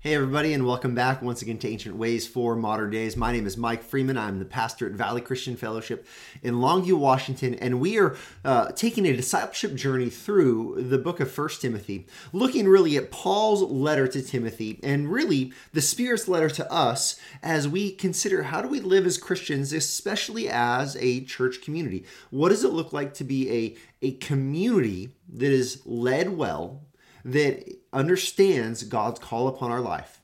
Hey, everybody, and welcome back once again to Ancient Ways for Modern Days. My name is Mike Freeman. I'm the pastor at Valley Christian Fellowship in Longview, Washington, and we are uh, taking a discipleship journey through the book of First Timothy, looking really at Paul's letter to Timothy and really the Spirit's letter to us as we consider how do we live as Christians, especially as a church community. What does it look like to be a, a community that is led well that understands God's call upon our life.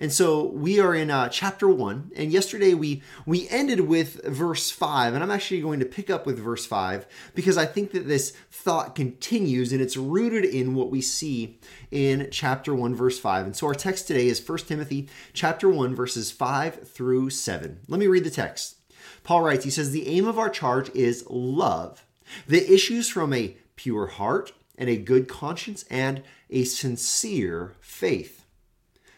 And so we are in uh, chapter one, and yesterday we we ended with verse five, and I'm actually going to pick up with verse five because I think that this thought continues and it's rooted in what we see in chapter one, verse five. And so our text today is 1 Timothy chapter one, verses five through seven. Let me read the text. Paul writes, he says, "The aim of our charge is love, that issues from a pure heart." And a good conscience and a sincere faith.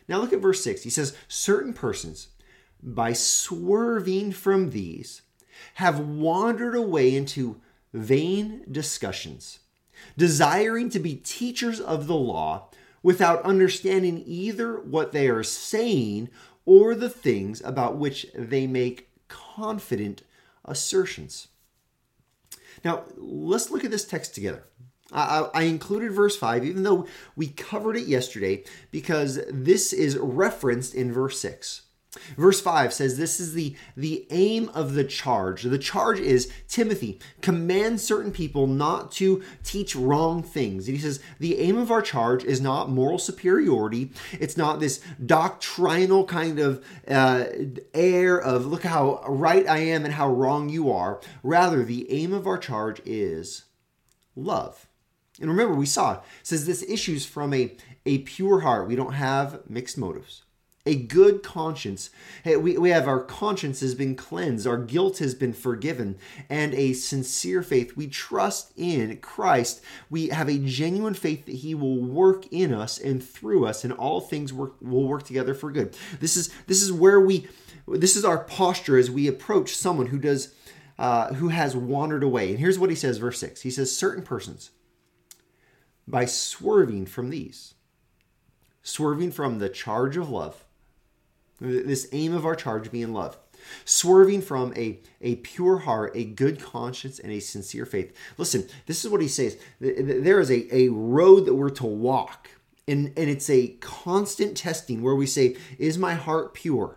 Now look at verse 6. He says, Certain persons, by swerving from these, have wandered away into vain discussions, desiring to be teachers of the law without understanding either what they are saying or the things about which they make confident assertions. Now, let's look at this text together. I, I, included verse 5, even though we covered it yesterday, because this is referenced in verse 6. Verse 5 says this is the, the aim of the charge. The charge is Timothy, command certain people not to teach wrong things. And he says the aim of our charge is not moral superiority. It's not this doctrinal kind of uh, air of look how right I am and how wrong you are. Rather, the aim of our charge is love. And remember, we saw it says this issues from a, a pure heart. We don't have mixed motives. A good conscience. Hey, we, we have our conscience has been cleansed, our guilt has been forgiven, and a sincere faith. We trust in Christ. We have a genuine faith that He will work in us and through us, and all things work will work together for good. This is this is where we this is our posture as we approach someone who does uh, who has wandered away. And here's what he says, verse 6. He says, Certain persons by swerving from these, swerving from the charge of love, this aim of our charge being love, swerving from a, a pure heart, a good conscience, and a sincere faith. Listen, this is what he says. There is a, a road that we're to walk, and, and it's a constant testing where we say, Is my heart pure?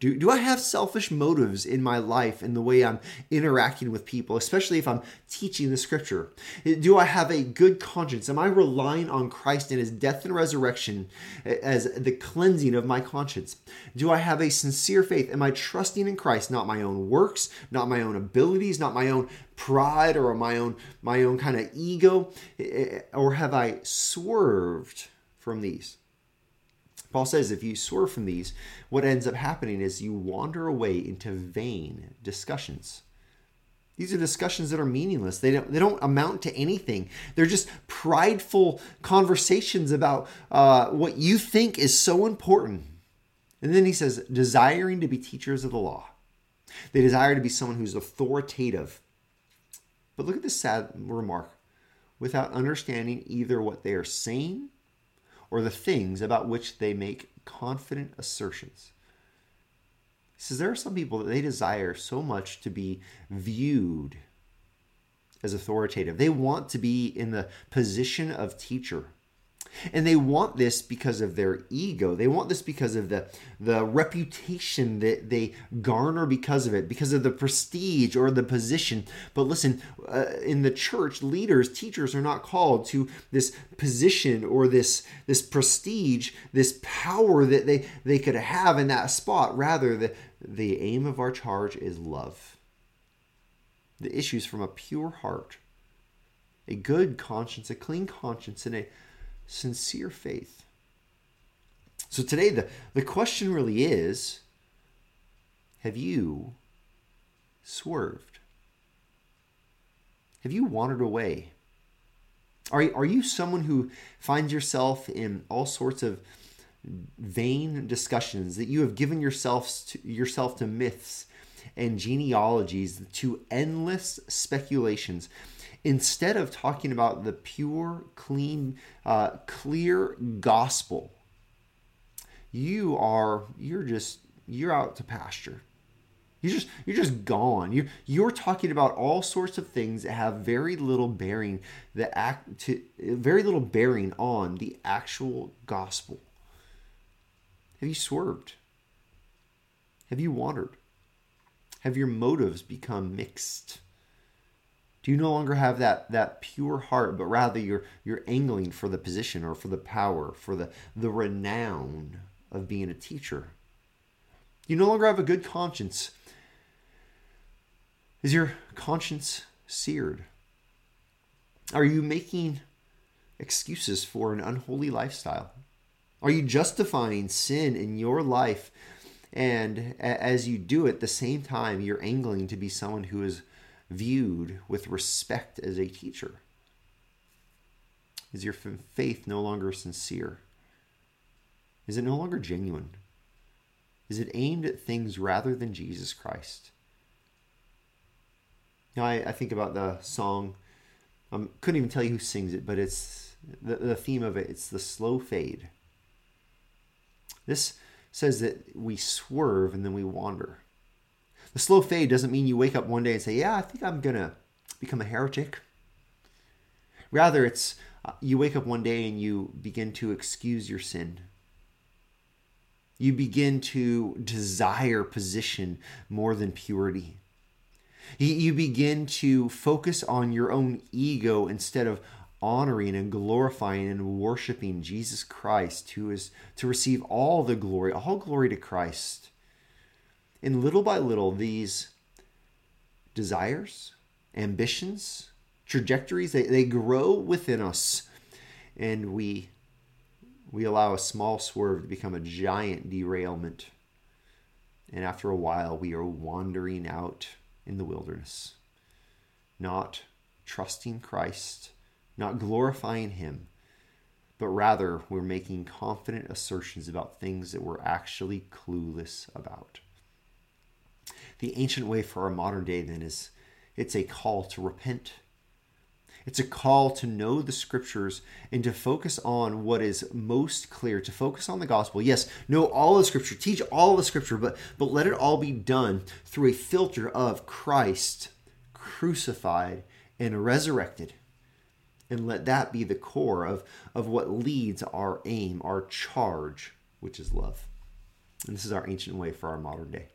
Do, do I have selfish motives in my life in the way I'm interacting with people, especially if I'm teaching the scripture? Do I have a good conscience? Am I relying on Christ and his death and resurrection as the cleansing of my conscience? Do I have a sincere faith? Am I trusting in Christ, not my own works, not my own abilities, not my own pride or my own my own kind of ego? Eh, eh, or have I swerved from these? Paul says if you swerve from these, what ends up happening is you wander away into vain discussions. These are discussions that are meaningless. They don't, they don't amount to anything. They're just prideful conversations about uh, what you think is so important. And then he says, desiring to be teachers of the law. They desire to be someone who's authoritative. But look at this sad remark without understanding either what they are saying or the things about which they make confident assertions. He says there are some people that they desire so much to be viewed as authoritative. They want to be in the position of teacher. And they want this because of their ego. They want this because of the, the reputation that they garner because of it, because of the prestige or the position. But listen, uh, in the church, leaders, teachers are not called to this position or this, this prestige, this power that they, they could have in that spot. Rather, the, the aim of our charge is love. The issues from a pure heart, a good conscience, a clean conscience, and a sincere faith. So today, the, the question really is have you swerved? Have you wandered away? Are, are you someone who finds yourself in all sorts of vain discussions that you have given yourself to, yourself to myths and genealogies, to endless speculations instead of talking about the pure, clean, uh, clear gospel you are you're just you're out to pasture. You're just you're just gone. You you're talking about all sorts of things that have very little bearing the act to very little bearing on the actual gospel. Have you swerved? Have you wandered? Have your motives become mixed? Do you no longer have that, that pure heart, but rather you're, you're angling for the position or for the power, for the, the renown of being a teacher? You no longer have a good conscience. Is your conscience seared? Are you making excuses for an unholy lifestyle? Are you justifying sin in your life? And as you do it, at the same time, you're angling to be someone who is viewed with respect as a teacher? Is your faith no longer sincere? Is it no longer genuine? Is it aimed at things rather than Jesus Christ? Now, I, I think about the song. I um, couldn't even tell you who sings it, but it's the, the theme of it. It's the slow fade. This says that we swerve and then we wander. The slow fade doesn't mean you wake up one day and say, Yeah, I think I'm going to become a heretic. Rather, it's uh, you wake up one day and you begin to excuse your sin. You begin to desire position more than purity. You begin to focus on your own ego instead of honoring and glorifying and worshiping Jesus Christ, who is to receive all the glory, all glory to Christ. And little by little, these desires, ambitions, trajectories, they, they grow within us. And we we allow a small swerve to become a giant derailment. And after a while, we are wandering out in the wilderness, not trusting Christ, not glorifying Him, but rather we're making confident assertions about things that we're actually clueless about the ancient way for our modern day then is it's a call to repent. It's a call to know the scriptures and to focus on what is most clear, to focus on the gospel. Yes, know all the scripture, teach all the scripture, but, but let it all be done through a filter of Christ crucified and resurrected. And let that be the core of, of what leads our aim, our charge, which is love. And this is our ancient way for our modern day.